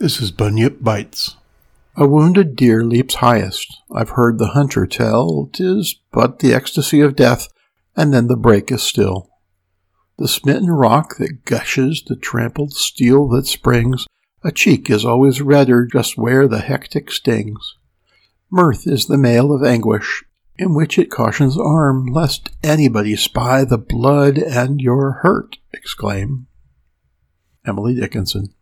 This is Bunyip Bites. A wounded deer leaps highest. I've heard the hunter tell 'tis but the ecstasy of death, and then the brake is still. The smitten rock that gushes, the trampled steel that springs, a cheek is always redder just where the hectic stings. Mirth is the mail of anguish, in which it cautions arm, lest anybody spy the blood and you're hurt exclaim. Emily Dickinson.